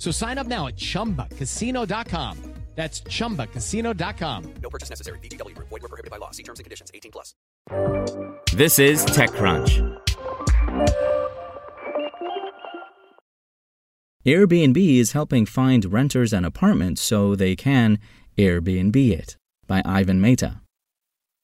So sign up now at chumbacasino.com. That's chumbacasino.com. No purchase necessary. VGW Group. Void were prohibited by law. See terms and conditions. 18 plus. This is TechCrunch. Airbnb is helping find renters an apartment so they can Airbnb it by Ivan Mehta.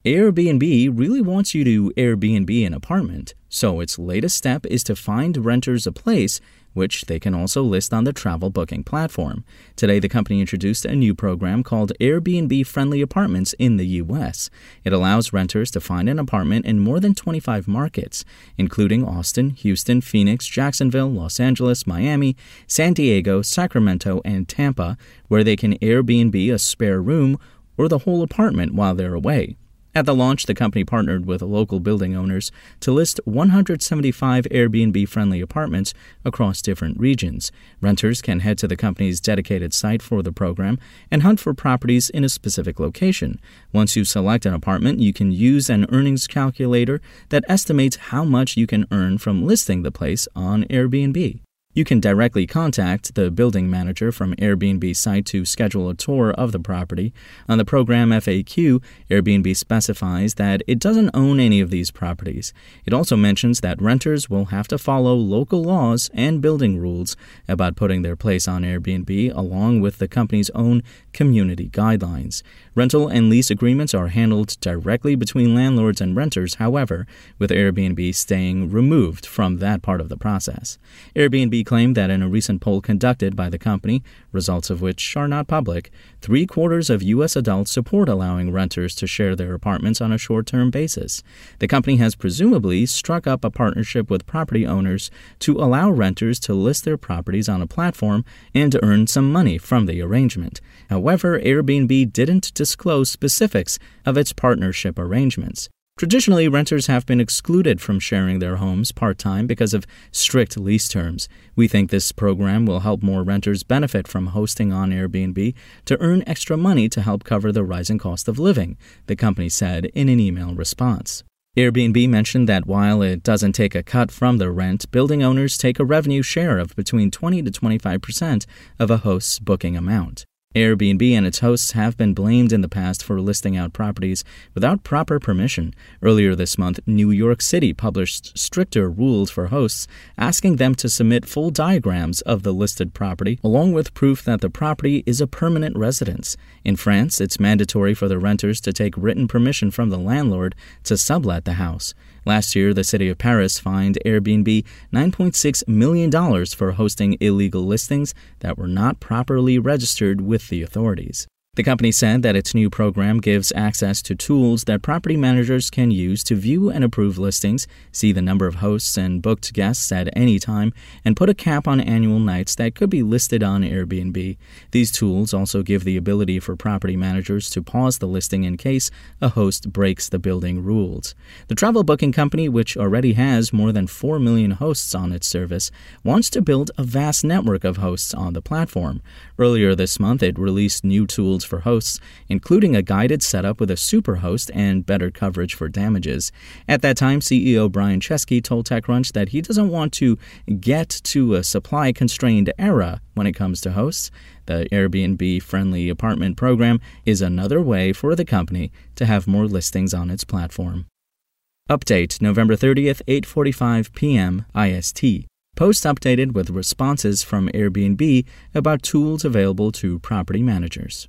Airbnb really wants you to Airbnb an apartment, so its latest step is to find renters a place which they can also list on the travel booking platform. Today, the company introduced a new program called Airbnb Friendly Apartments in the U.S. It allows renters to find an apartment in more than 25 markets, including Austin, Houston, Phoenix, Jacksonville, Los Angeles, Miami, San Diego, Sacramento, and Tampa, where they can Airbnb a spare room or the whole apartment while they're away. At the launch, the company partnered with local building owners to list 175 Airbnb friendly apartments across different regions. Renters can head to the company's dedicated site for the program and hunt for properties in a specific location. Once you select an apartment, you can use an earnings calculator that estimates how much you can earn from listing the place on Airbnb. You can directly contact the building manager from Airbnb site to schedule a tour of the property. On the program FAQ, Airbnb specifies that it doesn't own any of these properties. It also mentions that renters will have to follow local laws and building rules about putting their place on Airbnb along with the company's own community guidelines. Rental and lease agreements are handled directly between landlords and renters, however, with Airbnb staying removed from that part of the process. Airbnb claimed that in a recent poll conducted by the company, results of which are not public, three quarters of U.S. adults support allowing renters to share their apartments on a short term basis. The company has presumably struck up a partnership with property owners to allow renters to list their properties on a platform and earn some money from the arrangement. However, Airbnb didn't disclose specifics of its partnership arrangements. Traditionally, renters have been excluded from sharing their homes part time because of strict lease terms. We think this program will help more renters benefit from hosting on Airbnb to earn extra money to help cover the rising cost of living, the company said in an email response. Airbnb mentioned that while it doesn't take a cut from the rent, building owners take a revenue share of between 20 to 25 percent of a host's booking amount. Airbnb and its hosts have been blamed in the past for listing out properties without proper permission. Earlier this month, New York City published stricter rules for hosts, asking them to submit full diagrams of the listed property, along with proof that the property is a permanent residence. In France, it's mandatory for the renters to take written permission from the landlord to sublet the house. Last year, the city of Paris fined Airbnb $9.6 million for hosting illegal listings that were not properly registered with the authorities. The company said that its new program gives access to tools that property managers can use to view and approve listings, see the number of hosts and booked guests at any time, and put a cap on annual nights that could be listed on Airbnb. These tools also give the ability for property managers to pause the listing in case a host breaks the building rules. The travel booking company, which already has more than 4 million hosts on its service, wants to build a vast network of hosts on the platform. Earlier this month, it released new tools for hosts, including a guided setup with a superhost and better coverage for damages. At that time, CEO Brian Chesky told TechCrunch that he doesn't want to get to a supply constrained era when it comes to hosts. The Airbnb friendly apartment program is another way for the company to have more listings on its platform. Update November 30th, 8:45 p.m. IST. Post updated with responses from Airbnb about tools available to property managers.